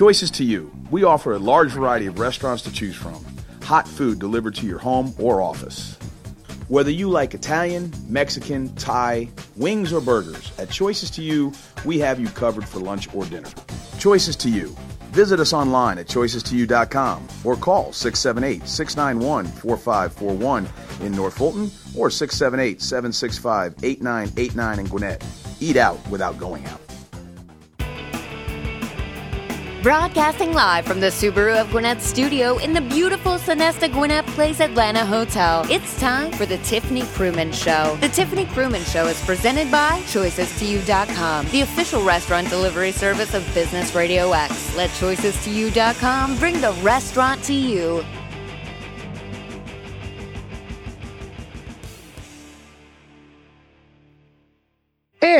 Choices to you. We offer a large variety of restaurants to choose from. Hot food delivered to your home or office. Whether you like Italian, Mexican, Thai, wings, or burgers, at Choices to You, we have you covered for lunch or dinner. Choices to You. Visit us online at choices2you.com or call 678 691 4541 in North Fulton or 678 765 8989 in Gwinnett. Eat out without going out. Broadcasting live from the Subaru of Gwinnett studio in the beautiful Sonesta Gwinnett Place Atlanta Hotel. It's time for the Tiffany Krumins Show. The Tiffany Krumins Show is presented by ChoicesToYou.com, the official restaurant delivery service of Business Radio X. Let ChoicesToYou.com bring the restaurant to you.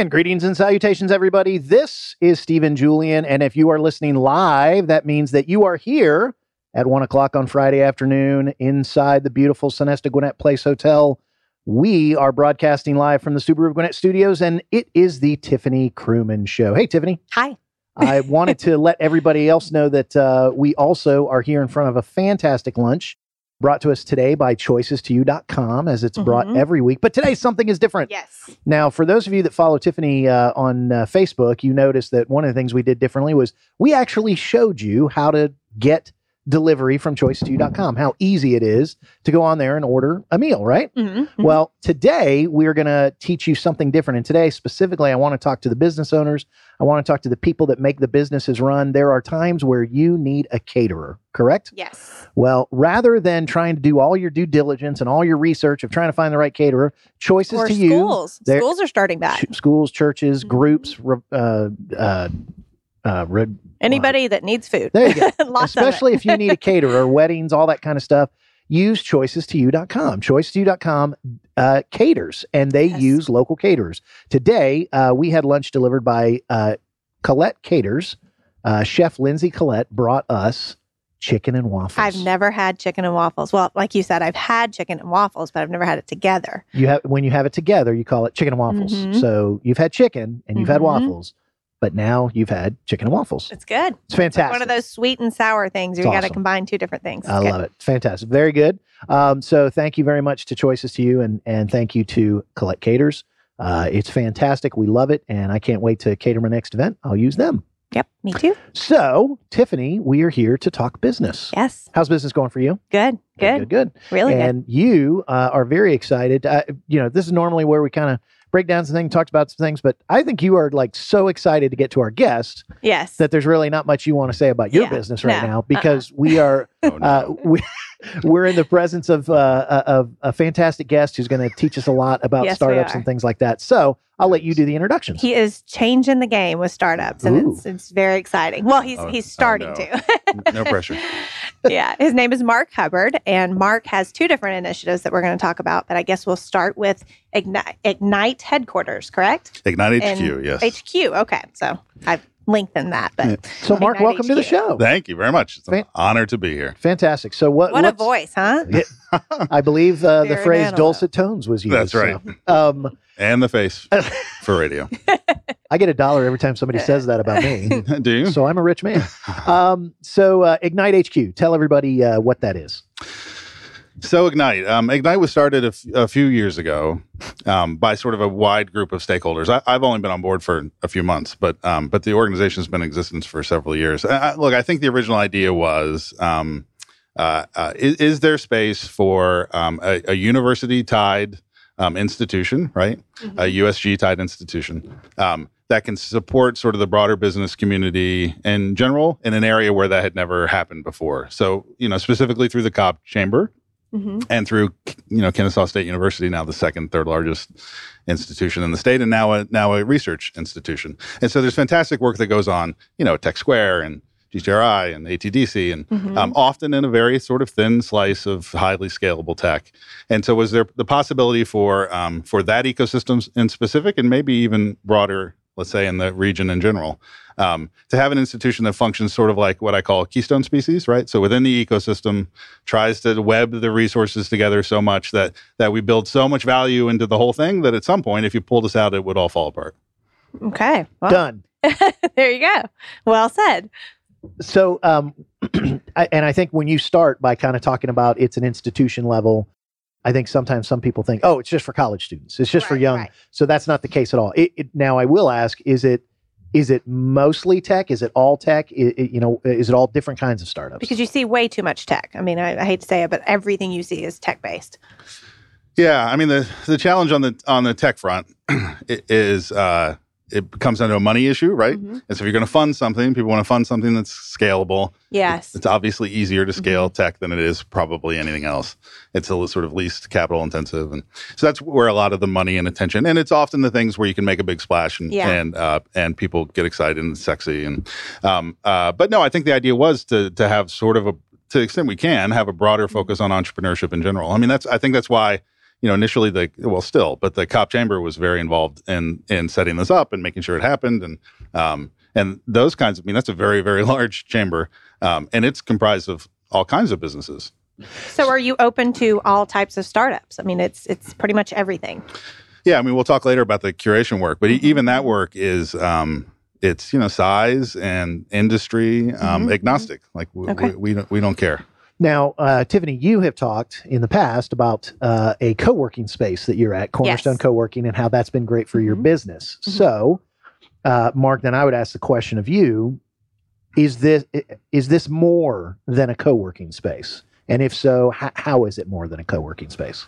And greetings and salutations, everybody. This is Stephen Julian. And if you are listening live, that means that you are here at one o'clock on Friday afternoon inside the beautiful Sonesta Gwinnett Place Hotel. We are broadcasting live from the Subaru of Gwinnett studios, and it is the Tiffany Krumins Show. Hey, Tiffany. Hi. I wanted to let everybody else know that uh, we also are here in front of a fantastic lunch brought to us today by choicestoyou.com as it's brought Mhm. every week. But today something is different. Yes. Now, for those of you that follow Tiffany uh, on uh, Facebook, you noticed that one of the things we did differently was we actually showed you how to get delivery from choice2.com, how easy it is to go on there and order a meal, right? Mhm. Well, today we're going to teach you something different. And today, specifically, I want to talk to the business owners. I want to talk to the people that make the businesses run. There are times where you need a caterer, correct? Yes. Well, rather than trying to do all your due diligence and all your research of trying to find the right caterer, choices Or to you. schools. Schools are starting back. ch- schools, churches, Mhm. groups, uh, uh, uh, re- Anybody that needs food. There you go. Lots of it. especially if you need a caterer, weddings, all that kind of stuff. Use choicestoyou.com. Choicestoyou.com uh, caters, and they Yes. use local caterers. Today, uh, we had lunch delivered by uh, Colette Caters. Uh, Chef Lindsay Colette brought us chicken and waffles. I've never had chicken and waffles. Well, like you said, I've had chicken and waffles, but I've never had it together. You have when you have it together, you call it chicken and waffles. Mhm. So you've had chicken and you've had Mhm. waffles, but now you've had chicken and waffles. It's good. It's fantastic. One of those sweet and sour things. You It's got to combine two different things. I love it. Fantastic. Very good. Um, so thank you very much to Choices to you and and thank you to Colette Caters. Uh, it's fantastic. We love it, and I can't wait to cater my next event. I'll use them. Yep. Me too. So, Tiffany, we are here to talk business. Yes. How's business going for you? Good. Good. Good. Good. Really good. and you uh, are very excited. Uh, you know, this is normally where we kind of break down some things, talked about some things, but I think you are like so excited to get to our guest Yes. that there's really not much you want to say about your Yeah, business right no, now because we are Oh, no. uh, we, we're in the presence of, uh, of a fantastic guest who's going to teach us a lot about Yes, startups and things like that. So I'll let you do the introduction. he is changing the game with startups, and Ooh. it's it's very exciting. Well, he's Oh, he's oh, starting no. to. no pressure. Yeah, his name is Mark Hubbard, and Mark has two different initiatives that we're going to talk about. But I guess we'll start with Ignite, Ignite headquarters, correct? Ignite HQ, And yes. HQ. Okay, so I've lengthened that, but so, Mark, Ignite welcome to the show. Thank you very much. It's an Fan- honor to be here. Fantastic. So, what? what a voice, huh? I believe uh, the phrase man "dulcet tones" was used. That's right. so, um, And the face for radio. I get a dollar every time somebody says that about me. Do you? so I'm a rich man. Um, so uh, Ignite HQ, tell everybody uh, what that is. So Ignite, um, Ignite was started a, f- a few years ago um, by sort of a wide group of stakeholders. I, I've only been on board for a few months, but um, but the organization's been in existence for several years. I, I- look, I think the original idea was. Um, uh, uh, is, is there space for um, a, a university tied um, institution, right? A USG tied institution um, that can support sort of the broader business community in general in an area where that had never happened before. So, you know, specifically through the Cobb chamber, Mhm. and through you know Kennesaw State University, now the second, third largest institution in the state, and now a now a research institution. And so there's fantastic work that goes on, you know, Tech Square and GTRI and ATDC, and Mhm. um, often in a very sort of thin slice of highly scalable tech. And so, was there the possibility for um, for that ecosystem in specific, and maybe even broader, let's say in the region in general, um, to have an institution that functions sort of like what I call a keystone species, right? So within the ecosystem, tries to web the resources together so much that that we build so much value into the whole thing that at some point, if you pulled us out, it would all fall apart. Okay. Well, Done. there you go. Well said. So, um, I, and I think when you start by kind of talking about it's an institution level, I think sometimes some people think, oh, it's just for college students. It's just for young. right. So that's not the case at all. It, it, now, I will ask: Is it is it mostly tech? Is it all tech? I- I- you know, is it all different kinds of startups? Because you see way too much tech. I mean, I, I hate to say it, but everything you see is tech based. Yeah, I mean the the challenge on the on the tech front is uh, it comes down to a money issue, right? Mhm. And so if you're going to fund something, people want to fund something that's scalable. Yes. It's obviously easier to scale tech than it is probably anything else. It's a sort of least capital intensive, and so that's where a lot of the money and attention. And it's often the things where you can make a big splash and Yeah. and uh, and people get excited and sexy. And um, uh, but no, I think the idea was to to have sort of a to the extent we can have a broader focus on entrepreneurship in general. I mean, that's I think that's why you know initially the well still, but the Cobb chamber was very involved in in setting this up and making sure it happened and um, and those kinds of I mean that's a very very large chamber um, and it's comprised of all kinds of businesses. So are you open to all types of startups? I mean, it's it's pretty much everything. Yeah, I mean we'll talk later about the curation work, but e- even that work is um, it's you know size and industry um, Mhm. agnostic. Like we, Okay. we, we don't we don't care. Now, uh, Tiffany, you have talked in the past about uh, a co working space that you're at, Cornerstone Yes. Co working, and how that's been great for your Mhm. business. Mhm. So, uh, Mark, then I would ask the question of you: Is this is this more than a co working space? And if so, h- how is it more than a co working space?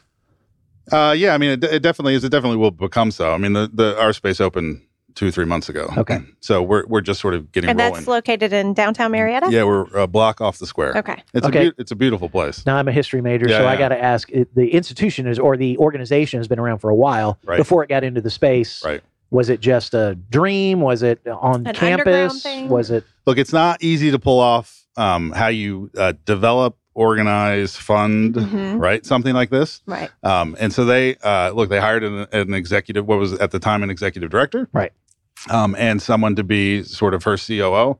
Uh, yeah, I mean, it, it definitely is. It definitely will become so. I mean, the, the our space opened two three months ago. Okay. so we're we're just sort of getting And rolling. that's located in downtown Marietta? yeah, we're a block off the square. Okay. It's Okay. a beau- it's a beautiful place. Now, I'm a history major, Yeah, so I got to ask: it, the institution is, or the organization has been around for a while. Right. Before it got into the space, Right. was it just a dream? Was it on An campus? thing? Was it Look, it's not easy to pull off um, how you uh, develop, organize, fund, Mhm. right? Something like this. Right. Um, and so they uh, look, they hired an, an executive, what was at the time an executive director, Right. Um, and someone to be sort of her COO,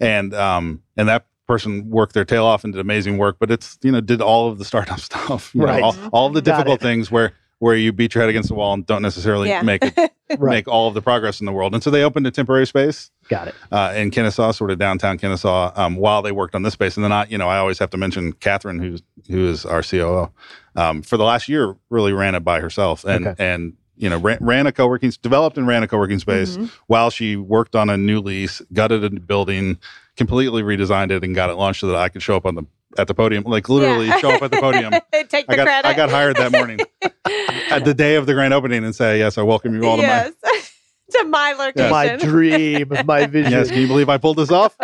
and um, and that person worked their tail off and did amazing work. But it's you know did all of the startup stuff, you know, all, all the difficult things where where you beat your head against the wall and don't necessarily Yeah. make it, right? make all of the progress in the world. And so they opened a temporary space Got it. uh, in Kennesaw, sort of downtown Kennesaw, um, while they worked on this space. And then I, you know, I always have to mention Catherine, who's who is our COO, um, for the last year, really ran it by herself and Okay. and you know ran, ran a co-working, developed and ran a co-working space Mhm. while she worked on a new lease, gutted a building, completely redesigned it, and got it launched so that I could show up on the at the podium, like literally Yeah. show up at the podium. Take the I got credit. I got hired that morning at the day of the grand opening and say, yes, I welcome you all to my. to my location. My dream, my vision. Yes, can you believe I pulled this off?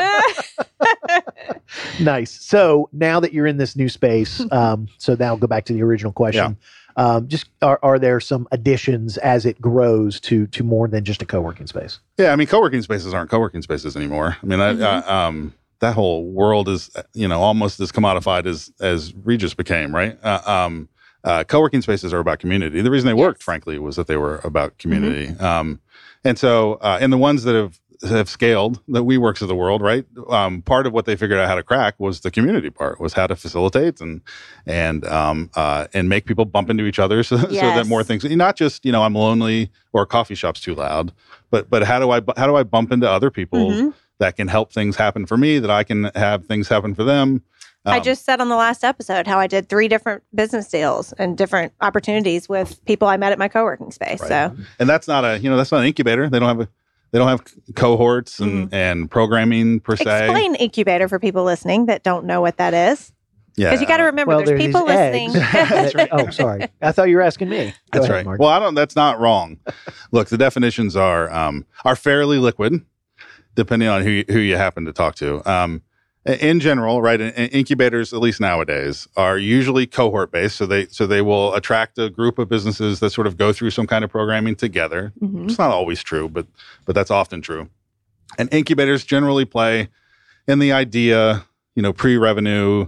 Nice. So now that you're in this new space, um, so now go back to the original question. Um, just are, are there some additions as it grows to to more than just a co-working space? Yeah, I mean, co-working spaces aren't co-working spaces anymore. I mean, that Mhm. uh, um, that whole world is you know almost as commodified as as Regus became, right? Uh, um, uh, co-working spaces are about community. The reason they worked, frankly, was that they were about community. Um, and so, uh, and the ones that have have scaled, the WeWorks of the world, right? Um, part of what they figured out how to crack was the community part, was how to facilitate and and um, uh, and make people bump into each other, so, so that more things, not just you know I'm lonely or coffee shop's too loud, but but how do I how do I bump into other people Mhm. that can help things happen for me, that I can have things happen for them. I Um, just said on the last episode how I did three different business deals and different opportunities with people I met at my co-working space. Right. So and that's not a you know that's not an incubator. They don't have a they don't have cohorts and and programming per se. Mm-hmm. explain incubator for people listening that don't know what that is. Yeah, Because you got to remember, well, there's these people listening. That's right. Oh, sorry. I thought you were asking me. Go That's ahead, right. Mark. Well, I don't. That's not wrong. Look, the definitions are um, are fairly liquid, depending on who you, who you happen to talk to. Um, in general, right, in- in- incubators, at least nowadays, are usually cohort based. So they so they will attract a group of businesses that sort of go through some kind of programming together. Mhm. It's not always true, but but that's often true. And incubators generally play in the idea, you know, pre-revenue,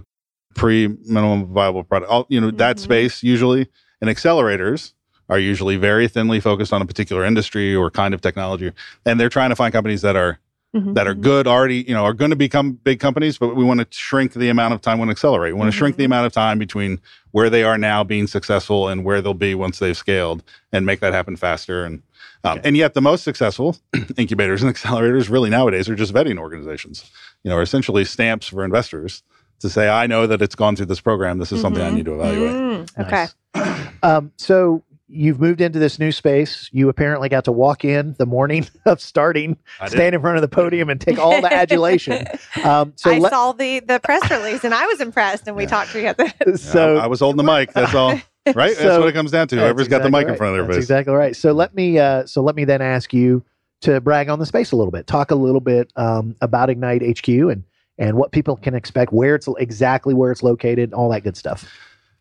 pre-minimum viable product, all, you know, that Mhm. space usually. And accelerators are usually very thinly focused on a particular industry or kind of technology, and they're trying to find companies that are Mhm. that are good already, you know, are going to become big companies, but we want to shrink the amount of time, we want to accelerate. We want to shrink the Mhm. amount of time between where they are now being successful and where they'll be once they've scaled and make that happen faster. And um, Okay. and yet the most successful incubators and accelerators really nowadays are just vetting organizations. you know, are essentially stamps for investors to say, I know that it's gone through this program. This is something I Mhm. need to evaluate. Mm, okay. Nice. Um, so you've moved into this new space. You apparently got to walk in the morning of starting, I did. stand in front of the podium, and take all the adulation. Um, so I let- saw the the press release and I was impressed, and we Yeah. talked together. Yeah, so I was holding the mic. That's all. Right? So- That's what it comes down to. That's Whoever's got the exactly mic in front of their That's face. exactly right. So let me uh, so let me then ask you to brag on the space a little bit. Talk a little bit um, about Ignite HQ and and what people can expect, where it's exactly where it's located, all that good stuff.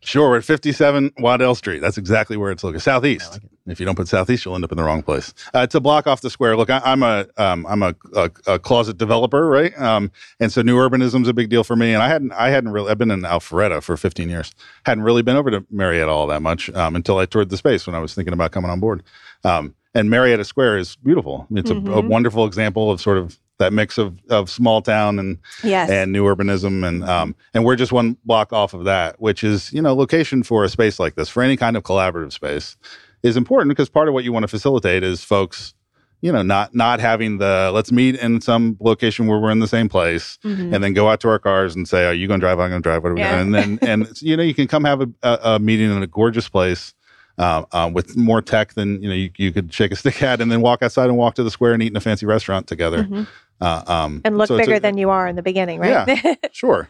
Sure, we're at 57 Waddell Street. That's exactly where it's located. Southeast. like it. If you don't put southeast, you'll end up in the wrong place. Uh, it's a block off the square. Look, I, I'm a um, I'm a, a, a closet developer, right? Um, and so new urbanism's a big deal for me. And I hadn't I hadn't really I've been in Alpharetta for 15 years. Hadn't really been over to Marietta all that much um, until I toured the space when I was thinking about coming on board. Um, and Marietta Square is beautiful. It's a, a Mhm. wonderful example of sort of that mix of of small town and Yes. and new urbanism and um and we're just one block off of that which is you know location for a space like this for any kind of collaborative space is important because part of what you want to facilitate is folks you know not not having the let's meet in some location where we're in the same place Mhm. and then go out to our cars and say are you going to drive i'm going to drive what are we Yeah. doing and then and you know you can come have a, a, a meeting in a gorgeous place uh, uh, with more tech than you know you, you could shake a stick at and then walk outside and walk to the square and eat in a fancy restaurant together Mhm. Uh, um, and look so bigger a- than you are in the beginning, right? Yeah, sure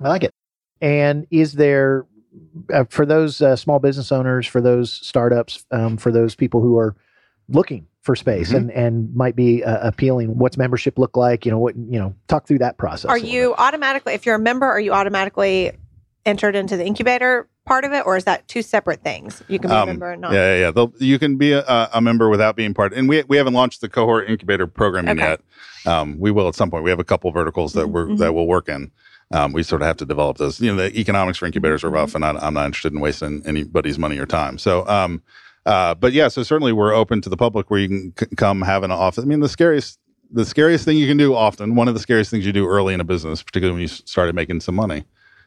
I like it. And is there uh, for those uh, small business owners, for those startups, um, for those people who are looking for space Mhm. and and might be uh, appealing? What's membership look like? You know what? You know, talk through that process. are a little you automatically, if you're a member, are you automatically entered into the incubator part of it, or is that two separate things? You can be a Um, member and not. Yeah, yeah, yeah. They'll, you can be a, a member without being part. And we we haven't launched the cohort incubator programming Okay. yet. Um, we will at some point. We have a couple verticals that we're Mhm. that we'll work in. Um, we sort of have to develop those. You know, the economics for incubators are rough, and I, I'm not interested in wasting anybody's money or time. So, um, uh, but yeah, so certainly we're open to the public where you can c- come have an office. I mean, the scariest the scariest thing you can do often, one of the scariest things you do early in a business, particularly when you started making some money,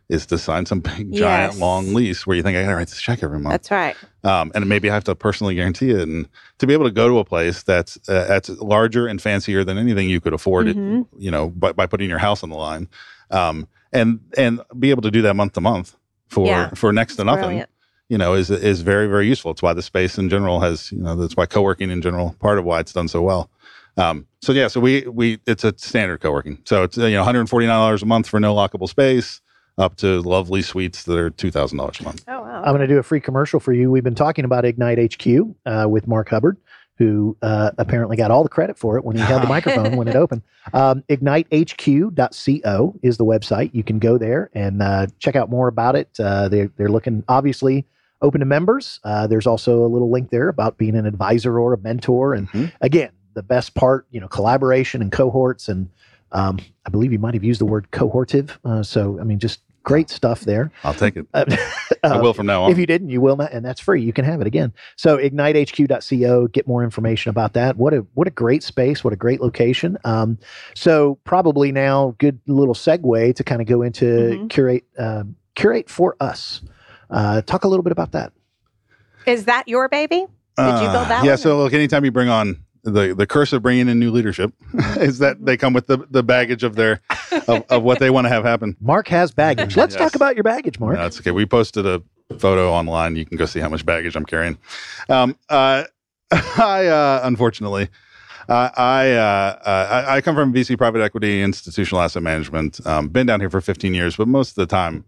is to sign some big giant Yes. long lease where you think I got to write this check every month That's right. um, and maybe I have to personally guarantee it, and to be able to go to a place that's uh, that's larger and fancier than anything you could afford, it, Mhm. you know, by, by putting your house on the line, um, and and be able to do that month to month for Yeah. for next to nothing, Brilliant. you know, is is very very useful. It's why the space in general has, you know, that's why co-working in general, part of why it's done so well. Um, so yeah, so we we it's a standard co-working, so it's you know 149 dollars a month for no lockable space, up to lovely suites that are two thousand dollars a month. Oh, wow. I'm going to do a free commercial for you. We've been talking about Ignite HQ uh, with Mark Hubbard, who uh, apparently got all the credit for it when he held the microphone when it opened. Um, IgniteHQ.co is the website. You can go there and uh, check out more about it. Uh, they're, they're looking obviously open to members. Uh, there's also a little link there about being an advisor or a mentor. And Mhm. again, the best part, you know, collaboration and cohorts. And um, I believe you might have used the word cohortive. Uh, so, I mean, just great stuff there. I'll take it. Uh, I will from now on. if you didn't, you will not, and that's free. You can have it again. So ignitehq.co, get more information about that. What a what a great space, what a great location. Um, so probably now good little segue to kind of go into Mhm. curate um, curate for us. Uh, talk a little bit about that. Is that your baby? Did you build that Uh, Yeah. one? So look, anytime you bring on the the curse of bringing in new leadership is that they come with the the baggage of their of, of what they want to have happen. Mark has baggage. Let's Yes. talk about your baggage, Mark. No, that's okay. We posted a photo online. You can go see how much baggage I'm carrying. Um, uh, I uh, unfortunately. Uh, I, uh, uh, I I come from VC private equity, institutional asset management. Um, been down here for 15 years, but most of the time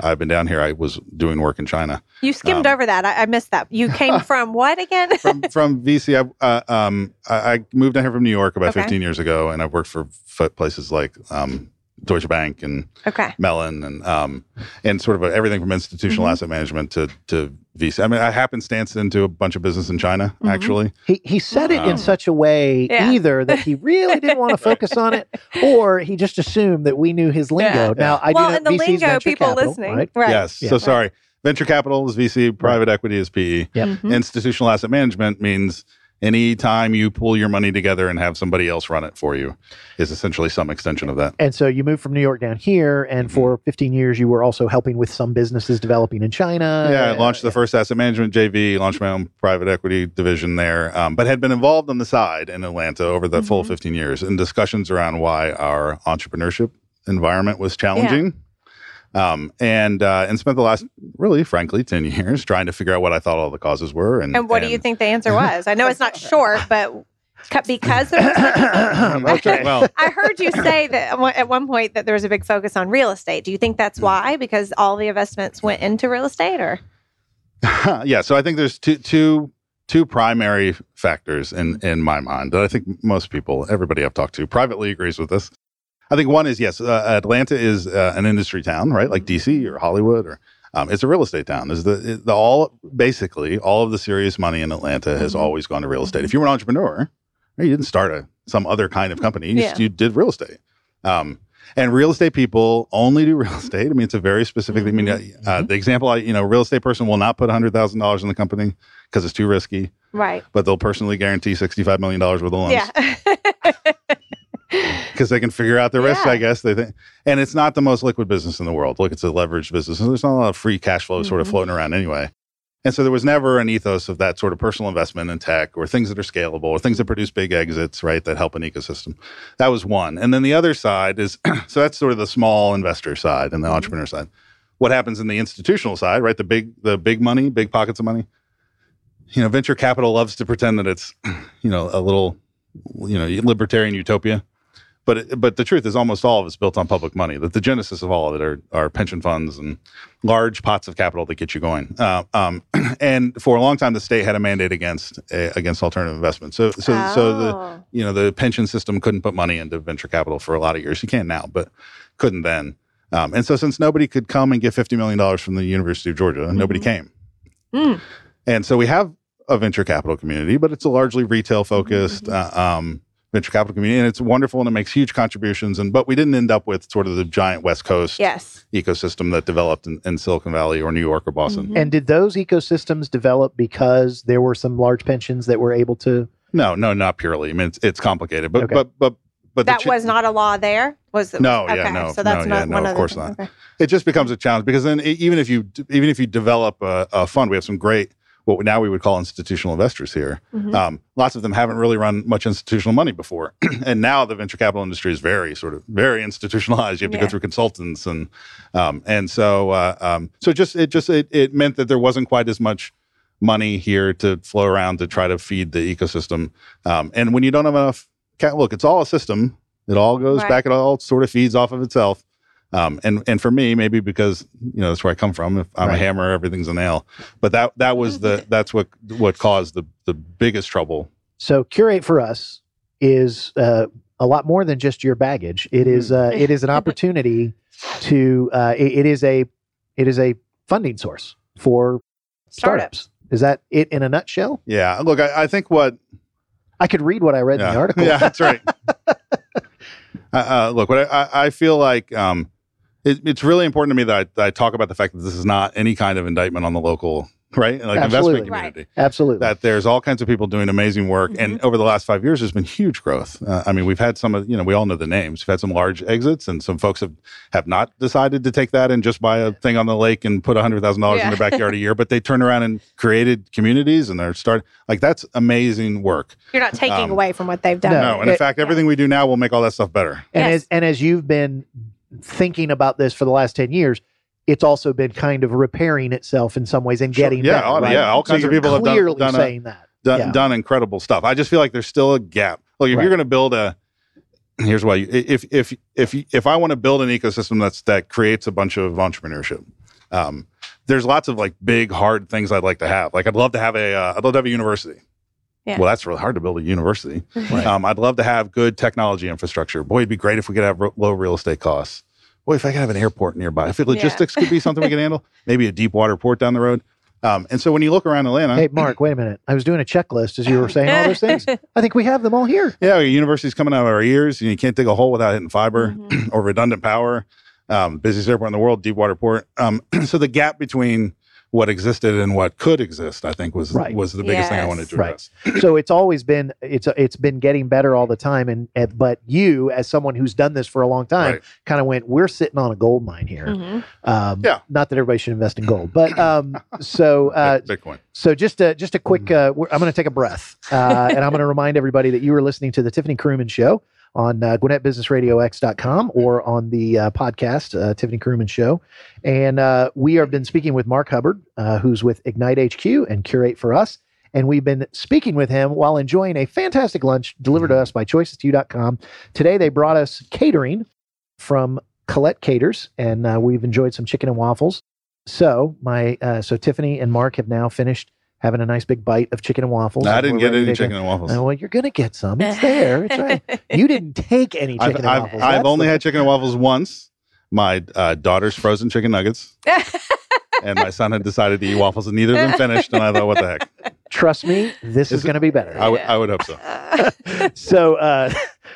I've been down here, I was doing work in China. You skimmed Um, over that. I, I missed that. You came from what again? from from VC. I, uh, um, I, I moved down here from New York about Okay. 15 years ago, and I've worked for places like um, Deutsche Bank and okay. Mellon, and um, and sort of everything from institutional Mhm. asset management to to VC. I mean, I happenstance into a bunch of business in China, Mhm. actually. He he said it in Um, such a way Yeah. either that he really didn't want to focus on it, or he just assumed that we knew his lingo. Yeah. Now I well, do know and the VC's lingo, venture people capital, listening, right? right? Yes. Yeah. So sorry. Venture capital is VC. Private equity is PE. Yep. Mhm. Institutional asset management means Anytime you pull your money together and have somebody else run it for you is essentially some extension of that. And so you moved from New York down here, and Mhm. for 15 years, you were also helping with some businesses developing in China. Yeah, I launched the first asset management JV, launched my own private equity division there, um, but had been involved on the side in Atlanta over the full Mhm. 15 years in discussions around why our entrepreneurship environment was challenging. Um, and uh, and spent the last really frankly 10 years trying to figure out what I thought all the causes were and And what do you think the answer was? I know it's not short, but because there was okay well I heard you say that at one- at one point that there was a big focus on real estate. Do you think that's why? Because all the investments went into real estate, or yeah, so I think there's two two two primary factors in in my mind that I think most people, everybody I've talked to, privately agrees with this. I think one is yes, uh, Atlanta is uh, an industry town, right? Like DC or Hollywood, or um, it's a real estate town. Is the, the all basically all of the serious money in Atlanta has Mhm. always gone to real estate. If you were an entrepreneur, you didn't start a some other kind of company. You, just- Yeah. you did real estate. Um, and real estate people only do real estate. I mean, it's a very specific. I mean, uh, the example, I you know, real estate person will not put hundred thousand dollars in the company because it's too risky, right? but they'll personally guarantee sixty five million dollars worth of loans Yeah. because they can figure out the risk. Yeah. I guess they think, and it's not the most liquid business in the world. Look, it's a leveraged business, and there's not a lot of free cash flow sort of Mhm. floating around anyway. And so there was never an ethos of that sort of personal investment in tech or things that are scalable or things that produce big exits, right? That help an ecosystem. That was one. And then the other side is so that's sort of the small investor side and the Mhm. entrepreneur side. What happens in the institutional side, right? The big the big money, big pockets of money. You know, venture capital loves to pretend that it's, you know, a little, you know, libertarian utopia. But it, but the truth is, almost all of it's built on public money. That the genesis of all of it are, are pension funds and large pots of capital that get you going. Uh, um, and for a long time, the state had a mandate against uh, against alternative investment. So so so the Oh. you know the pension system couldn't put money into venture capital for a lot of years. You can now, but couldn't then. Um, and so since nobody could come and get fifty million dollars from the University of Georgia, nobody came. Mm. And so we have a venture capital community, but it's a largely retail focused uh, um, venture capital community, and it's wonderful and it makes huge contributions. And but we didn't end up with sort of the giant West Coast yes. ecosystem that developed in, in Silicon Valley or New York or Boston. Mhm. And did those ecosystems develop because there were some large pensions that were able to? No, no, not purely. I mean, it's, it's complicated, but Okay. but but but that chi- was not a law there. Was it? No, yeah, okay. no, So that's no, not yeah, no, one of of course the, not. Okay. it just becomes a challenge because then e- even if you even if you develop a, a fund, we have some great what now we would call institutional investors here. Mhm. Um, lots of them haven't really run much institutional money before, and now the venture capital industry is very sort of very institutionalized. You have to Yeah. go through consultants, and um, and so uh, um, so just it just it, it meant that there wasn't quite as much money here to flow around to try to feed the ecosystem. Um, and when you don't have enough, look, it's all a system. It all goes Right. back. It all sort of feeds off of itself. Um, and and for me, maybe because you know that's where I come from. If I'm Right. a hammer, everything's a nail. But that that was the that's what what caused the the biggest trouble. So curate for us is uh, a lot more than just your baggage. It is uh, it is an opportunity to uh, it, it is a it is a funding source for startups. Startups. Is that it in a nutshell? Yeah. Look, I, I think what I could read what I read in the article. Yeah, that's right. uh, uh, look, what I, I, I feel like um, it, it's really important to me that I, that I talk about the fact that this is not any kind of indictment on the local right like Absolutely. investment Right. community. Absolutely. that there's all kinds of people doing amazing work and over the last five years there's been huge growth uh, i mean we've had some of you know we all know the names we've had some large exits and some folks have have not decided to take that and just buy a thing on the lake and put $100000 in their backyard a year but they turn around and created communities and they're starting like that's amazing work You're not taking Um, away from what they've done. No, no and in it- fact everything we do now will make all that stuff better and Yes. as and as you've been thinking about this for the last 10 years it's also been kind of repairing itself in some ways and Sure. getting Yeah, better, all- right? yeah, all So kinds of people have done- clearly done a- saying that done, Yeah. done incredible stuff i just feel like there's still a gap look if Right. you're going to build a here's why you, if if if if i want to build an ecosystem that's that creates a bunch of entrepreneurship um, there's lots of like big hard things i'd like to have like i'd love to have a uh, i'd love to have a university Yeah. well that's really hard to build a university Right. um, i'd love to have good technology infrastructure boy it'd be great if we could have ro- low real estate costs boy if i could have an airport nearby if logistics could be something we could handle maybe a deep water port down the road um, and so when you look around atlanta hey mark wait a minute i was doing a checklist as you were saying all those things i think we have them all here Yeah, universities coming out of our ears. and You can't dig a hole without hitting fiber Mhm. or redundant power. Um, busiest airport in the world, deep water Port. Um, so the gap between what existed and what could exist. I think was Right. was the biggest thing I wanted to address Right. address. so it's always been it's it's been getting better all the time and, and but you as someone who's done this for a long time Right. kind of went we're sitting on a gold mine here Mhm. um Yeah. not that everybody should invest in gold but um so uh Bitcoin. so just a just a quick uh i'm going to take a breath uh and i'm going to remind everybody that you are listening to the tiffany krumins show on uh, GwinnettBusinessRadioX.com or on the uh, podcast, uh, Tiffany Krumins Show. And uh, we have been speaking with Mark Hubbard, uh, who's with Ignite HQ and Curate for Us. And we've been speaking with him while enjoying a fantastic lunch delivered to us by choices2.com. Today, they brought us catering from Colette Caters, and uh, we've enjoyed some chicken and waffles. So, my so Tiffany and Mark have now finished having a nice big bite of chicken and waffles. No, I didn't get any chicken and waffles. Well, you're gonna get some. It's there. It's right. You didn't take any chicken I've, and I've, waffles. I've That's only the- had chicken and waffles once. My uh, daughter's frozen chicken nuggets, and my son had decided to eat waffles, and neither of them finished. And I thought, what the heck? Trust me, this is, Is going to be better. I would I would hope so. so, uh,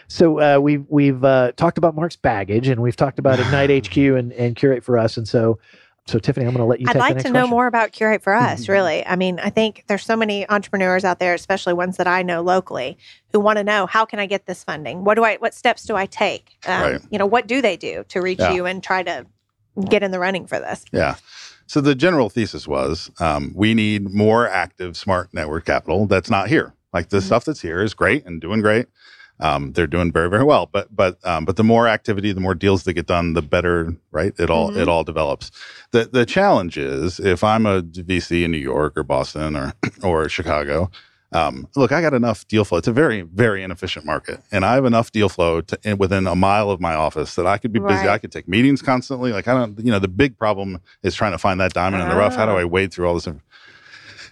so uh, we've we've uh, talked about Mark's baggage, and we've talked about Ignite HQ and and Curate for Us, and so so Tiffany, I'm going to let you. I'd take the like next to know question. more about Curate for Us, Mhm. really. I mean, I think there's so many entrepreneurs out there, especially ones that I know locally, who want to know how can I get this funding? What do I what steps do I take? Um, Right. You know, what do they do to reach Yeah. you and try to get in the running for this? Yeah. So the general thesis was um, we need more active smart network capital that's not here. Like the Mhm. stuff that's here is great and doing great. Um, they're doing very very well. But but um, but the more activity, the more deals that get done, the better. Right? It all Mhm. it all develops. The the challenge is if I'm a VC in New York or Boston or or Chicago. Um, look, I got enough deal flow. It's a very, very inefficient market, and I have enough deal flow to, within a mile of my office that I could be busy. Right. I could take meetings constantly. Like I don't, you know, the big problem is trying to find that diamond in the rough. How do Ah. I wade through all this? inf-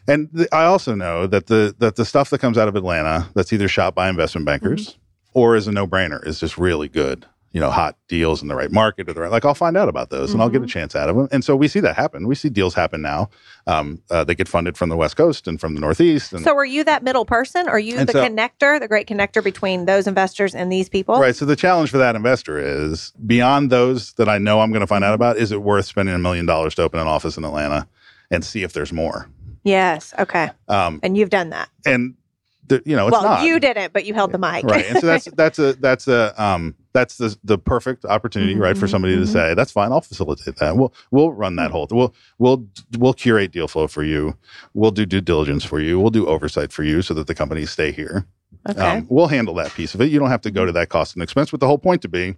And th- I also know that the that the stuff that comes out of Atlanta that's either shot by investment bankers Mm-hmm. or is a no brainer is just really good. You know, hot deals in the right market or the right. Like I'll find out about those and I'll get a Mhm. chance out of them. And so we see that happen. We see deals happen now. Um, uh, they get funded from the West Coast and from the Northeast. And So, are you that middle person? Are you the so- connector, the great connector between those investors and these people? Right. So the challenge for that investor is beyond those that I know I'm going to find out about, is it worth spending a million dollars to open an office in Atlanta and see if there's more? Yes. Okay. Um, And you've done that. and the, you know, it's well, not. you didn't, but you held the mic. right. And so that's that's a that's a um that's the the perfect opportunity, right, for somebody to mhm. say that's fine. I'll facilitate that. We'll we'll run that whole. We'll we'll we'll curate deal flow for you. We'll do due diligence for you. We'll do oversight for you so that the companies stay here. okay. Um, we'll handle that piece of it. You don't have to go to that cost and expense. With the whole point to be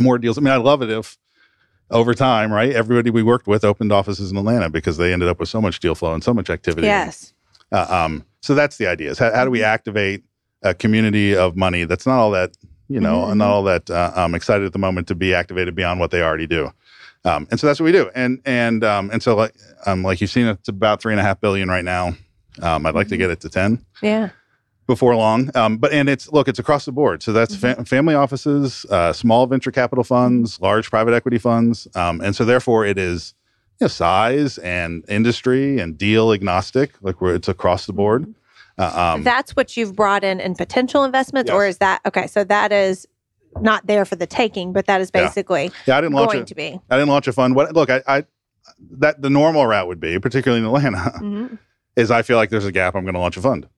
more deals. I mean, I love it if over time, right? Everybody we worked with opened offices in Atlanta because they ended up with so much deal flow and so much activity. yes. Uh, um, so that's the idea: is how, how do we activate a community of money that's not all that you know, Mhm. not all that uh, um, excited at the moment to be activated beyond what they already do. Um, and so that's what we do. And and um, and so like um, like you've seen, it's about three and a half billion right now. Um, I'd like to get it to ten Yeah. Before long. Um, but and it's look, it's across the board. So that's fa- family offices, uh, small venture capital funds, large private equity funds, um, and so therefore it is you know, size and industry and deal agnostic. Like where it's across the board. Uh, um, That's what you've brought in in potential investments, or is that okay? So that is not there for the taking, but that is basically yeah, I didn't launch going it. to be. I didn't launch a fund. What look, I, I that the normal route would be, particularly in Atlanta, Mhm. is I feel like there's a gap. I'm going to launch a fund.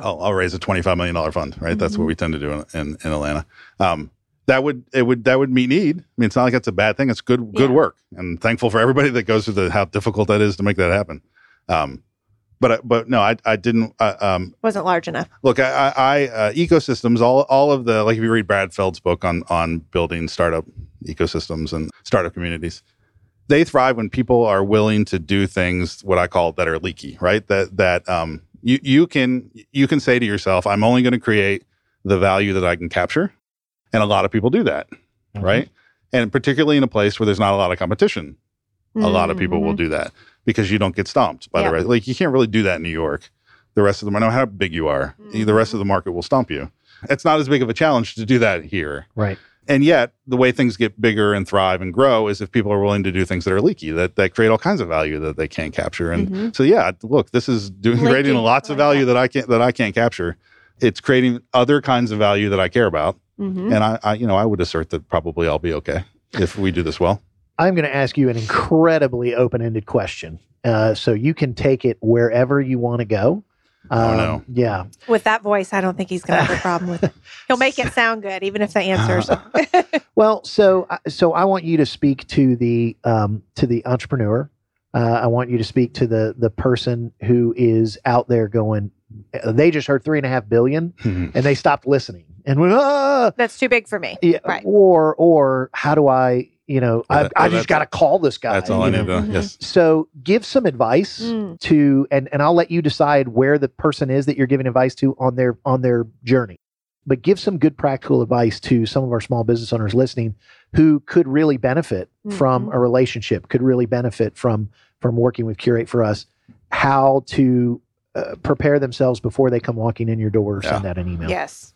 I'll, I'll raise a 25 million dollar fund. Right, that's what Mhm. we tend to do in, in, in Atlanta. Um, that would it would that would meet need. I mean, it's not like that's a bad thing. It's good good Yeah. work, and thankful for everybody that goes through the how difficult that is to make that happen. Um, but but no, I I didn't. Uh, um, Wasn't large enough. Look, I, I, I uh, ecosystems, all all of the like if you read Brad Feld's book on on building startup ecosystems and startup communities, they thrive when people are willing to do things what I call that are leaky, right? That that um you you can you can say to yourself, I'm only going to create the value that I can capture, and a lot of people do that, right? And particularly in a place where there's not a lot of competition, a lot of people will Mhm. do that because you don't get stomped by Yeah. the rest. Like you can't really do that in New York. The rest of the no matter how big you are, Mhm. the rest of the market will stomp you. It's not as big of a challenge to do that here. Right. And yet, the way things get bigger and thrive and grow is if people are willing to do things that are leaky, that, that create all kinds of value that they can't capture. And Mhm. so, yeah, look, this is doing Leaky. creating lots of value that I can't that I can't capture. It's creating other kinds of value that I care about. Mhm. And I, I, you know, I would assert that probably I'll be okay if we do this well. I'm going to ask you an incredibly open ended question. uh, so you can take it wherever you want to go. Oh, Um, no. Yeah. With that voice, I don't think he's going to have a problem with it. He'll make it sound good, even if the answers. Well, so uh, so I want you to speak to the um, to the entrepreneur. Uh, I want you to speak to the the person who is out there going. uh, They just heard three and a half billion, and they stopped listening and went, ah! That's too big for me. Yeah, Right. Or or how do I? You know, I, Uh, I uh, just got to call this guy. That's all I you need know? to know. Mhm. Yes. So give some advice Mm. to, and and I'll let you decide where the person is that you're giving advice to on their on their journey. But give some good practical advice to some of our small business owners listening who could really benefit from Mhm. a relationship, could really benefit from from working with Curate for us. How to uh, prepare themselves before they come walking in your door or send out an email. Yes.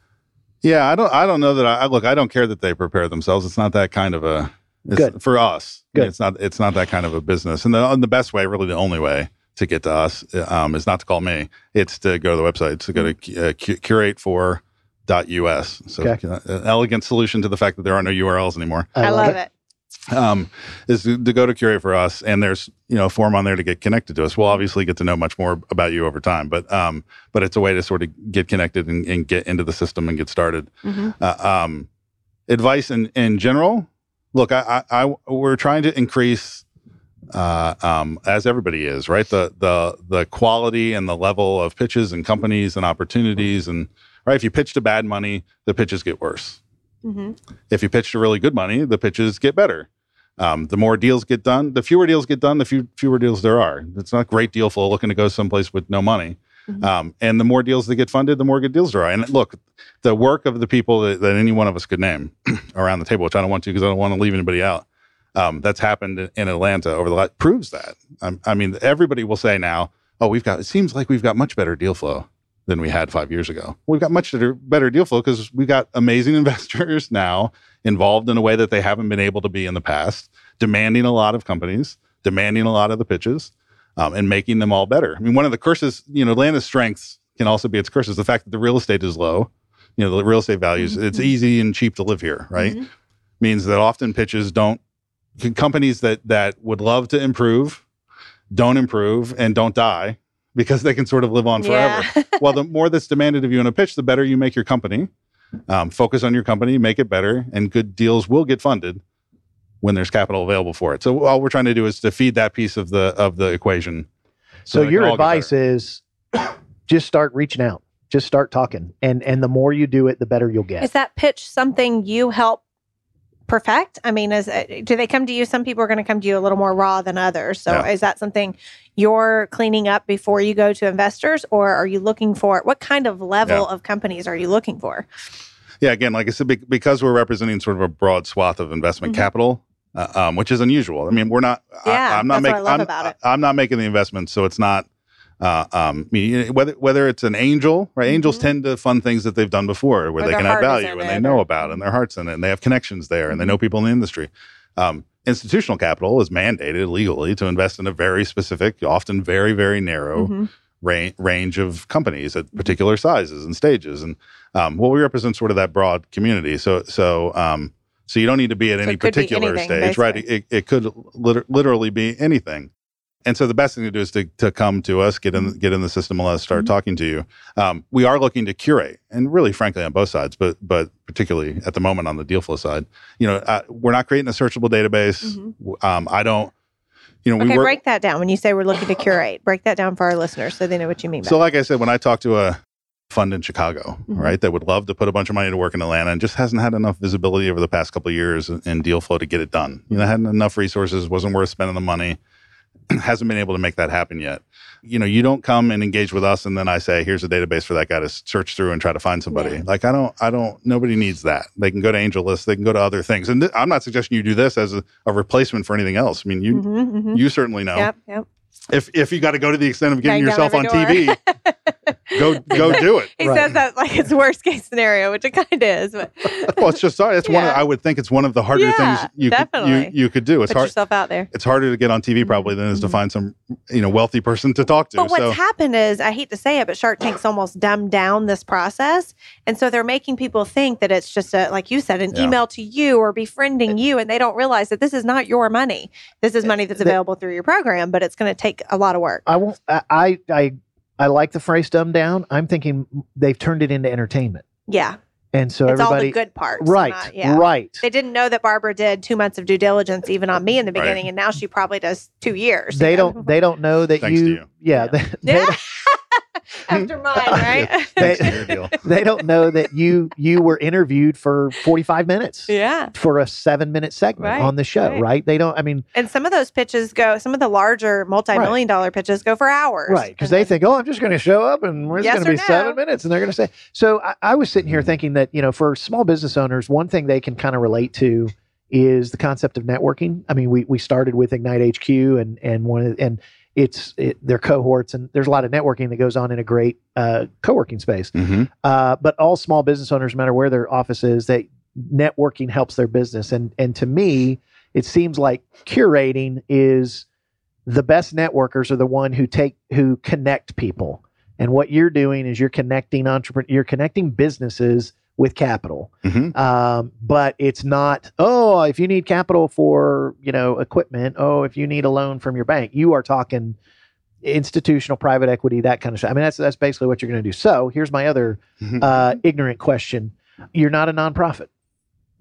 Yeah, I don't. I don't know that. I, I look. I don't care that they prepare themselves. It's not that kind of a. It's, Good. for us. Good. It's not. It's not that kind of a business. And the and the best way, really, the only way to get to us, um, is not to call me. It's to go to the website. It's to go to uh, curate for. Dot us so Okay. uh, an elegant solution to the fact that there are no urls anymore I, love it. um, is to, to go to curate for us and there's you know a form on there to get connected to us we'll obviously get to know much more about you over time but um but it's a way to sort of get connected and, and get into the system and get started Mhm. uh, um advice in in general look I, I i we're trying to increase uh um as everybody is right the the the quality and the level of pitches and companies and opportunities and right if you pitch to bad money the pitches get worse Mhm. if you pitch to really good money, the pitches get better. Um, the more deals get done, the fewer deals get done, the few, fewer deals there are. It's not great deal flow looking to go someplace with no money. Mhm. Um, and the more deals that get funded, the more good deals there are. And look, the work of the people that, that any one of us could name around the table, which I don't want to because I don't want to leave anybody out. Um, that's happened in- Atlanta over the last proves that. Um, I mean, everybody will say now, "Oh, we've got." It seems like we've got much better deal flow than we had five years ago. We've got much better deal flow because we've got amazing investors now involved in a way that they haven't been able to be in the past, demanding a lot of companies, demanding a lot of the pitches, um, and making them all better. I mean, one of the curses, you know, Atlanta's strengths can also be its curses. The fact that the real estate is low, you know, the real estate values, it's easy and cheap to live here, right? Mhm. Means that often pitches don't, companies that that would love to improve, don't improve and don't die because they can sort of live on forever Yeah. well, the more that's demanded of you in a pitch, the better you make your company. Um, focus on your company, make it better, and good deals will get funded when there's capital available for it. So all we're trying to do is to feed that piece of the of the equation. So, that it your can all get advice is just start reaching out. Just start talking. And and the more you do it, the better you'll get. Is that pitch something you help perfect? I mean, is it, do they come to you? Some people are going to come to you a little more raw than others. So Yeah. is that something you're cleaning up before you go to investors, or are you looking for what kind of level Yeah. of companies are you looking for? yeah, again, like I said, because we're representing sort of a broad swath of investment Mhm. capital, uh, um, which is unusual. I mean, we're not. Yeah, I, am not that's what I making. I'm, about it. I'm not making the investment, so it's not. Uh, um, I mean, whether whether it's an angel, right? Angels Mhm. tend to fund things that they've done before, where Or they can add value and they know about, it, and their hearts in it, and they have connections there, and they know people in the industry. Um, institutional capital is mandated legally to invest in a very specific, often very very narrow Mhm. ra- range of companies at particular sizes and stages. And um, well, we represent sort of that broad community. So so um, so you don't need to be at So any it could be particular anything, stage, right? It, it could liter- literally be anything. And so the best thing to do is to, to come to us, get in get in the system, and let us start Mhm. talking to you. Um, we are looking to curate, and really, frankly, on both sides, but but particularly at the moment on the deal flow side, you know, uh, we're not creating a searchable database. Mhm. Um, I don't, you know, we work. break that down. When you say we're looking to curate, break that down for our listeners so they know what you mean by So, like I said, when I talk to a fund in Chicago, Mhm. right, that would love to put a bunch of money to work in Atlanta and just hasn't had enough visibility over the past couple of years in, deal flow to get it done. You know, hadn't enough resources, wasn't worth spending the money, hasn't been able to make that happen yet. You know, you don't come and engage with us and then I say, here's a database for that guy to search through and try to find somebody. Yeah. Like, I don't, I don't, nobody needs that. They can go to Angel List, they can go to other things. And th- I'm not suggesting you do this as a, a replacement for anything else. I mean, you, Mhm, mhm. you certainly know Yep, yep. If if you got to go to the extent of getting yourself on every TV, go go do it. He Right. says that like it's worst case scenario, which it kind of is. But Well, it's just sorry. It's one. Of, I would think it's one of the harder Yeah, things you could, you you could do. It's put hard. yourself out there. It's harder to get on TV probably than it is to Mhm. find some you know wealthy person to talk to. But what's so happened is, I hate to say it, but Shark Tank's almost dumbed down this process. And so they're making people think that it's just a, like you said, an Yeah. email to you or befriending you. And they don't realize that this is not your money. This is money that's They- available through your program, but it's going to take a lot of work. I won't. I, I I I like the phrase "dumbed down." I'm thinking they've turned it into entertainment, Yeah. and so it's all everybody the good parts. right, not- yeah. right. They didn't know that Barbara did two months of due diligence even on me in the Right. beginning, and now she probably does two years. They don't. They don't know that you, to you. Yeah, Yeah. They, they, Yeah. don't- After mine, right? they, they don't know that you you were interviewed for 45 minutes yeah. for a seven minute segment Right, on the show, right. right. They don't. I mean, And some of those pitches go, some of the larger multi million dollar pitches go for hours. right? Because they think, oh, I'm just going to show up and it's Yes going to be no? seven minutes, and they're going to say. So I, I was sitting here thinking that you know, for small business owners, one thing they can kind of relate to is the concept of networking. I mean, we we started with Ignite HQ and and one of and it's it, their cohorts and there's a lot of networking that goes on in a great uh, co-working space. Mhm. Uh, but all small business owners, no matter where their office is, they networking helps their business. And and to me, it seems like curating is the best networkers are the one who take who connect people. And what you're doing is you're connecting entrepreneur, you're connecting businesses with capital. Mhm. Um, but it's not, oh, if you need capital for, you know, equipment, oh, if you need a loan from your bank, you are talking institutional private equity, that kind of stuff. I mean, that's that's basically what you're going to do. So here's my other Mhm. uh, ignorant question: You're not a nonprofit.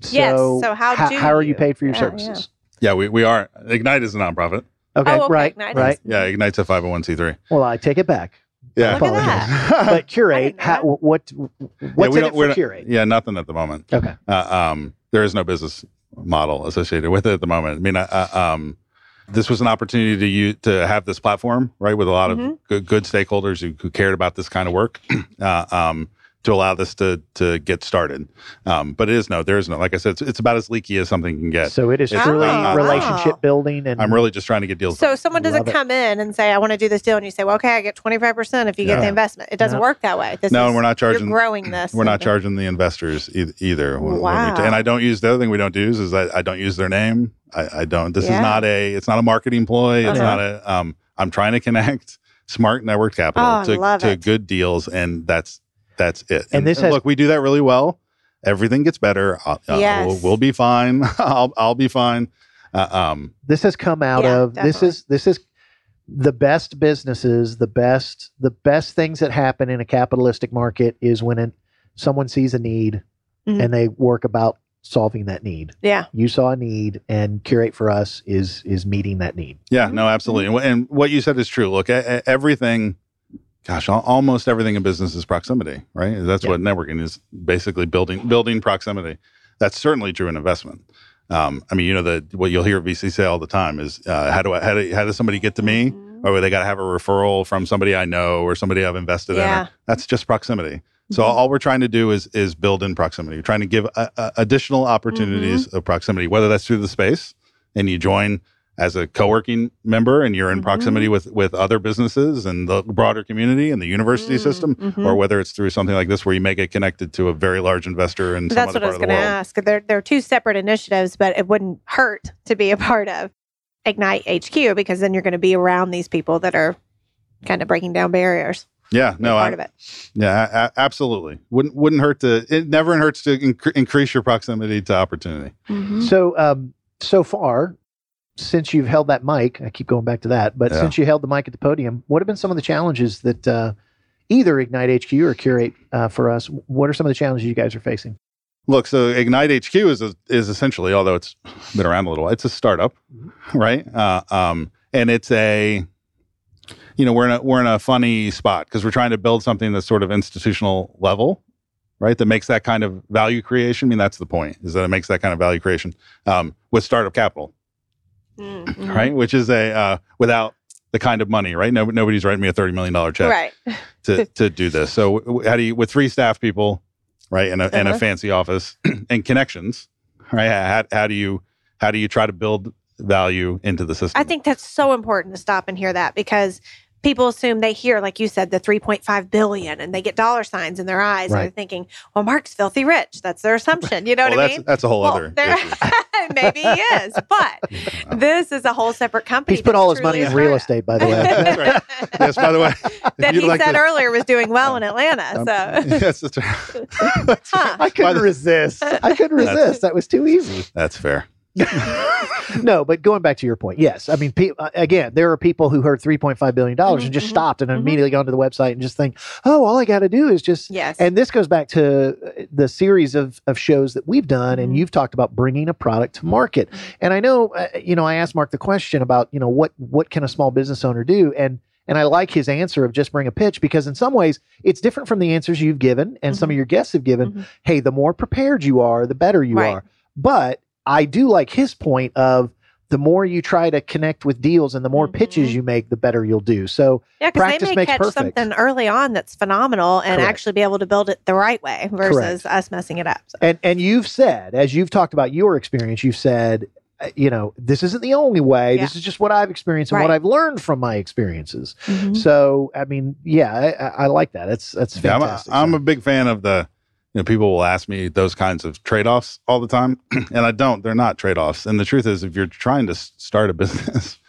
Yes, so how do how are you you? paid for your Yeah, services? yeah, we, we are. Ignite is a nonprofit. Okay, Oh, okay, right, Ignite is- right. Yeah, Ignite's a 501c3. Well, I take it back. Yeah. Look at that. But curate, didn't know how, that. what what's we in it we're for not- curate? Yeah, nothing at the moment. Okay, Uh, um, there is no business model associated with it at the moment. I mean, uh, um, this was an opportunity to you to have this platform, right, with a lot Mhm. of good, good stakeholders who, who cared about this kind of work, uh, um, to allow this to to get started. Um, but it is no, there is no. Like I said, it's, it's about as leaky as something can get. so it is It's truly not- relationship building, and I'm really just trying to get deals. So done. someone doesn't Love it. come in and say, I want to do this deal, and you say, well, okay, I get 25% if you get the investment. It doesn't No. work that way. This no, is, and we're not you're charging. growing this. We're not and- charging the investors e- either. when- when we Wow. do- and I don't use the other thing we don't do is, is I, I don't use their name. I, I don't. This Yeah. is not a. It's not a marketing ploy. It's Uh-huh. not a. Um, I'm trying to connect smart network capital Oh, to, to good deals, and that's that's it. And this has- look, we do that really well. Everything gets better. I'll, uh, Yes. we'll, we'll be fine. I'll I'll be fine. Uh, um, this has come out Yeah, of this is this is the best businesses the best the best things that happen in a capitalistic market is when it, someone sees a need Mhm. and they work about solving that need Yeah. you saw a need and curate for us is is meeting that need Yeah, no, absolutely. And, and what you said is true. Look, everything, gosh, almost everything in business is proximity, right? That's Yeah. what networking is basically building building proximity. That's certainly true in investment. Um, I mean, you know, the what you'll hear VC say all the time is uh, how do I how do, how does somebody get to me? Or they got to have a referral from somebody I know or somebody I've invested Yeah. in. That's just proximity. So Mhm. all we're trying to do is is build in proximity. We're trying to give uh uh additional opportunities of proximity, whether that's through the space and you join as a co-working member and you're in Mhm. proximity with with other businesses and the broader community and the university Mm, system, mhm. or whether it's through something like this where you may get connected to a very large investor in That's other what I was going to ask. They're, they're two separate initiatives, but it wouldn't hurt to be a part of Ignite HQ because then you're going to be around these people that are kind of breaking down barriers. Yeah, no, part I, of it. yeah, a- a- absolutely. Wouldn't wouldn't hurt to. It never hurts to inc- increase your proximity to opportunity. Mhm. so um so far since you've held that mic i keep going back to that but Yeah. since you held the mic at the podium what have been some of the challenges that uh either ignite hq or curate uh, for us what are some of the challenges you guys are facing Look, so Ignite HQ is a, is essentially, although it's been around a little, while, it's a startup, right? Uh, um, and it's a, you know, we're in a we're in a funny spot because we're trying to build something that's sort of institutional level, right? That makes that kind of value creation. I mean, that's the point is that it makes that kind of value creation um, with startup capital, Mhm. right? Which is a uh, without the kind of money, right? No, nobody's writing me a thirty million dollar check Right. to to do this. So how do you with three staff people, right, and a and a Uh-huh. fancy office and connections, right? How, how do you how do you try to build value into the system? I think that's so important to stop and hear that because people assume they hear, like you said, the 3.5 billion and they get dollar signs in their eyes and they're thinking, well, Mark's filthy rich. That's their assumption. You know well, what I mean? that's a whole Well, other issue. maybe he is, but this is a whole separate company. He's put all his money in real startup. estate, by the way. That's right. Yes, by the way, that he like said to- earlier was doing well in Atlanta. Um, So, yes, that's right. That's, Huh. I couldn't the- resist. I couldn't That's- resist. That was too easy. that's fair. no, but going back to your point, yes. I mean, pe- uh, again, there are people who heard three point five billion dollars and just Mhm, stopped and mhm. immediately gone to the website and just think, oh, all I got to do is just. yes. And this goes back to uh, the series of of shows that we've done, and Mhm. you've talked about bringing a product to market. And I know, uh, you know, I asked Mark the question about, you know, what what can a small business owner do, and and I like his answer of just bring a pitch because in some ways it's different from the answers you've given and some of your guests have given. Mhm. Hey, the more prepared you are, the better you Right. are. But I do like his point of the more you try to connect with deals and the more pitches Mhm. you make, the better you'll do. So Yeah, because Practice they may makes catch perfect. something early on that's phenomenal and Correct. actually be able to build it the right way versus us messing it up. So. and and you've said as you've talked about your experience, you've said, uh, you know, this isn't the only way. Yeah. This is just what I've experienced and what I've learned from my experiences. Mhm. So I mean, yeah, I, I I like that. That's that's Yeah, I'm, a, fantastic. I'm a big fan of the, you know, people will ask me those kinds of trade offs all the time. and I don't, they're not trade offs. And the truth is, if you're trying to start a business,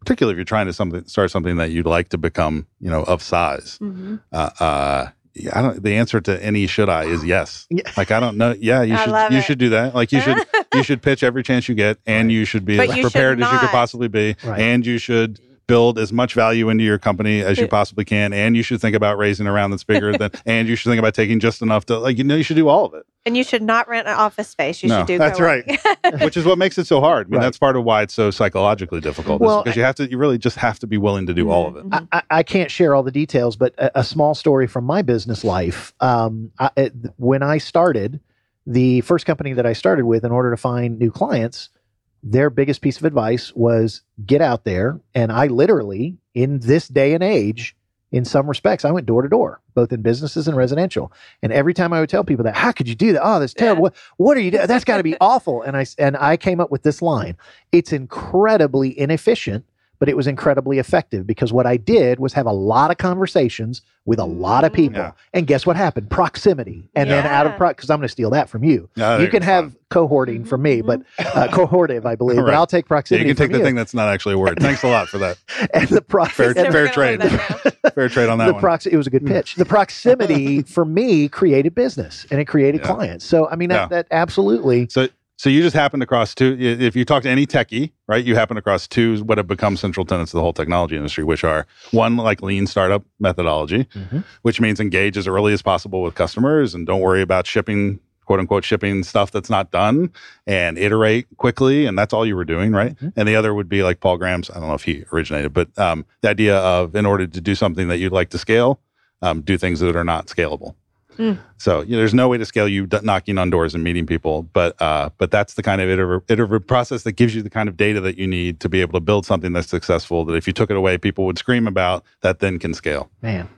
particularly if you're trying to something, start something that you'd like to become, you know, of size, Mhm. uh, uh, I don't, the answer to any should I is yes. Yeah. Like, I don't know. Yeah, you I should, you it. should do that. Like you should, you should pitch every chance you get and you should be But as you prepared as you could possibly be. Right. And you should build as much value into your company as you possibly can. And you should think about raising a round that's bigger than, and you should think about taking just enough to, like, you know, you should do all of it, And you should not rent an office space. You No, should do that's co-working. which is what makes it so hard. I mean, Right. that's part of why it's so psychologically difficult Well, because you have to, you really just have to be willing to do all of it. Mhm. I, I- I can't share all the details, but a, a small story from my business life. Um, I, it, when I started, the first company that I started with, in order to find new clients, their biggest piece of advice was get out there. And I literally, in this day and age, in some respects, I went door to door, both in businesses and residential. And every time I would tell people that, how could you do that? Oh, that's terrible. What, what are you doing? That's got to be awful. And I and I came up with this line. It's incredibly inefficient but it was incredibly effective because what I did was have a lot of conversations with a lot of mm. people. Yeah. And guess what happened? Proximity. And then out of Yeah. pro because I'm going to steal that from you. Yeah, you can have cohorting from me, but mm-hmm. uh, cohortive, I believe. But I'll take Yeah, proximity. you can take from the you. thing that's not actually a word. Thanks a lot for that. and the pro- Fair, and fair trade. learn that now. Fair trade on that the one. proxi- it was a good hmm. pitch. The proximity for me created business and it created Yeah. clients. So I mean that, that absolutely So, so you just happened across two. If you talk to any techie, right, you happen across two what have become central tenets of the whole technology industry, which are one like lean startup methodology, Mhm. which means engage as early as possible with customers and don't worry about shipping quote unquote shipping stuff that's not done and iterate quickly and that's all you were doing right Mhm. and the other would be like paul graham's i don't know if he originated but um, the idea of in order to do something that you'd like to scale um, do things that are not scalable Mm. so you know, there's no way to scale you d- knocking on doors and meeting people, but uh, but that's the kind of iterative, iterative process that gives you the kind of data that you need to be able to build something that's successful. That if you took it away, people would scream about. That then can scale. Man,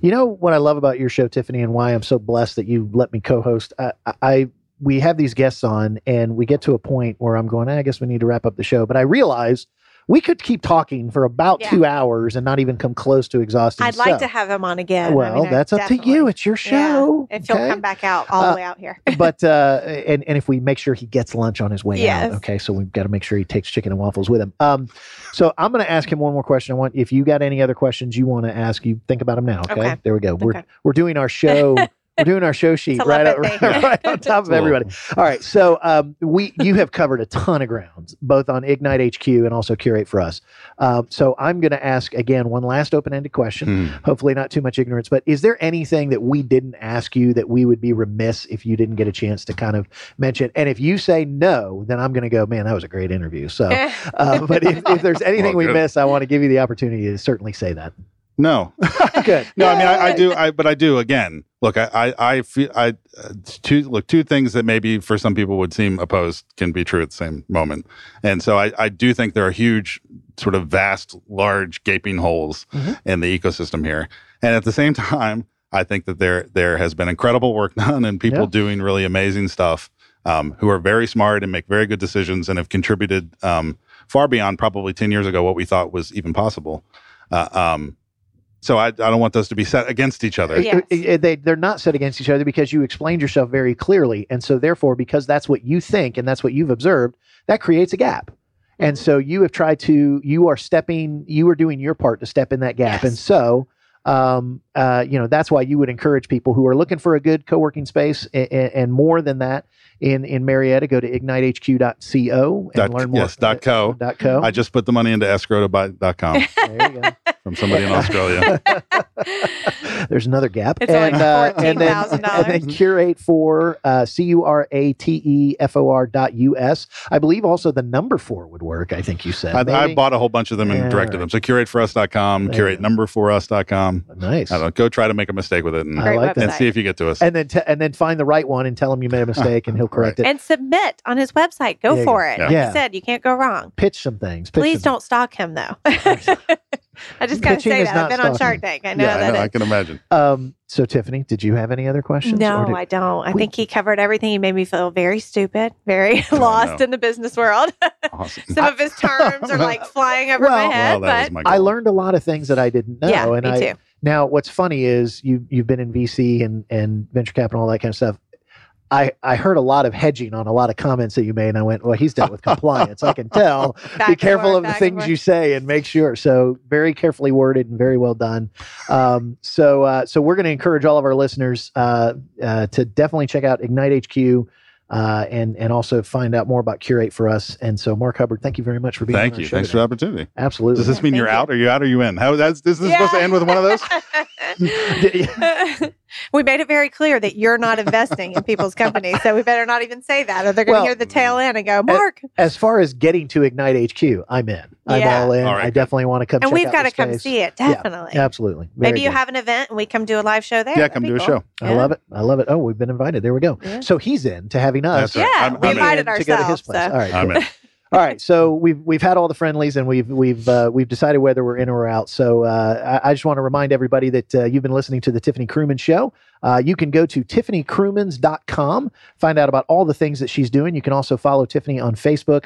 you know what I love about your show, Tiffany, and why I'm so blessed that you let me co-host. I, I we have these guests on, and we get to a point where I'm going. "Eh, I guess we need to wrap up the show, but I realize we could keep talking for about Yeah. two hours and not even come close to exhausting. I'd like stuff. to have him on again. I Well, mean, I that's up to you. It's your Yeah, show. if he'll come back out all Uh, the way out here. but uh, and and if we make sure he gets lunch on his way Yes. out, okay. So we've got to make sure he takes chicken and waffles with him. Um, so I'm going to ask him one more question. I want if you got any other questions you want to ask, you think about them now. Okay, Okay. there we go. We're we're doing our show. we're doing our show sheet right, up, right on top of everybody. All right, so um, we you have covered a ton of grounds, both on Ignite HQ and also Curate for Us. Um, so I'm going to ask again one last open-ended question Hmm. hopefully not too much ignorance but is there anything that we didn't ask you that we would be remiss if you didn't get a chance to kind of mention and if you say no then i'm going to go man that was a great interview so uh, but if, if there's anything Well, we good. miss i want to give you the opportunity to certainly say that No, good no. I mean, I, I do. I but I do. Again, look, I I, I feel I uh, two look two things that maybe for some people would seem opposed can be true at the same moment, and so I I do think there are huge, sort of vast, large gaping holes Mhm. in the ecosystem here, and at the same time, I think that there there has been incredible work done and people Yeah. doing really amazing stuff. Um, who are very smart and make very good decisions and have contributed um, far beyond probably 10 years ago what we thought was even possible. Uh, um, So I, I don't want those to be set against each other. Yeah. Yes. They, they're not set against each other because you explained yourself very clearly. And so, therefore, because that's what you think and that's what you've observed, that creates a gap. And Mm-hmm. so, you have tried to, you are stepping, you are doing your part to step in that gap. Yes. And so, um, uh, you know, that's why you would encourage people who are looking for a good co working space and, and more than that in, in Marietta, go to ignitehq.co and Dot- learn more. yes, dot co. Dot co. I just put the money into escrow to buy.com there you go. from somebody in Australia. There's another gap. It's only and, uh, and then, $14,000. and then curate for uh, C U R A T E F O R dot U S. I believe also the number four would work. I think you said. I, I bought a whole bunch of them and Yeah, directed right. them. So curateforus.com, There you curate number for us.com. Nice. I don't know. Go try to make a mistake with it and, I like that. and see if you get to us. And then t- and then find the right one and tell him you made a mistake and he'll correct it. and submit on his website. Go There you for go. it. Yeah. Like Yeah. you said, you can't go wrong. Pitch some things. Pitch Please some- don't stalk him though. I just gotta Pitching say that. I've been on. Shark Tank. I know yeah, I, that know, I can imagine. Um, so Tiffany, did you have any other questions? No, did- I don't. I We- think he covered everything. He made me feel very stupid, very lost no. in the business world. Awesome. Some of his terms are like flying over Well- my head, well, but my. I learned a lot of things that I didn't know. yeah, and me I, too. Now, what's funny is you you've been in VC and and venture capital, all that kind of stuff. I I heard a lot of hedging on a lot of comments that you made, and I went, well, he's dealt with compliance. I can tell. Back Be careful forth, of the things forth. you say and make sure. So very carefully worded and very well done. Um, so uh, so we're going to encourage all of our listeners uh, uh, to definitely check out Ignite HQ. Uh, and and also find out more about Curate for us. And so, Mark Hubbard, thank you very much for being. Here. Thank on our you. show Thanks for the opportunity. Absolutely. Does this mean thank you're you. out? Are you out? Or are you in? How that's this is supposed to end with one of those? we made it very clear that you're not investing in people's companies, so we better not even say that, or they're going to Well- hear the tail end and go, "Mark." as far as getting to Ignite HQ, I'm in. I'm Yeah. all in. All right, I definitely want to come. and check we've got to come see it, Yeah, definitely. Absolutely. Very Maybe you good. have an event and we come do a live show there. Yeah, That'd come be do a show. I love it. I love it. Oh, we've been invited. There we go. Yeah. So he's in to having us. That's right. Yeah, I'm- we I'm in. invited to go to his ourselves. place. so- All right. All right, so we've we've had all the friendlies and we've we've uh, we've decided whether we're in or out. So uh, I, I just want to remind everybody that uh, you've been listening to the Tiffany Krumins Show. Uh, you can go to tiffanykrumins.com, find out about all the things that she's doing. You can also follow Tiffany on Facebook,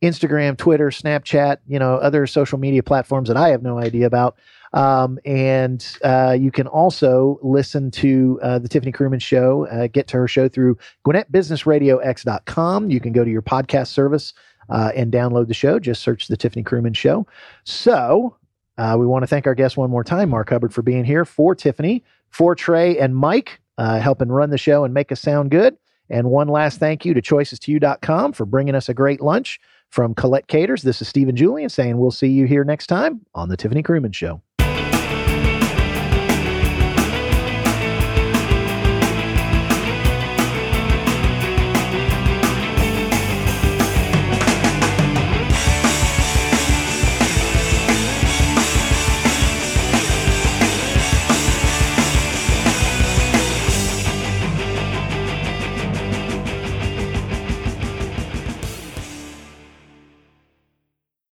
Instagram, Twitter, Snapchat, you know, other social media platforms that I have no idea about. Um, and uh, you can also listen to uh, the Tiffany Krumins Show, get to her show through GwinnettBusinessRadioX.com. You can go to your podcast service uh, and download the show. Just search the Tiffany Krumins Show. So uh, we want to thank our guest one more time, Mark Hubbard, for being here for Tiffany, for Trey and Mike, uh, helping run the show and make us sound good. And one last thank you to choices2u.com for bringing us a great lunch from Colette Caters. This is Stephen Julian saying we'll see you here next time on the Tiffany Krumins Show.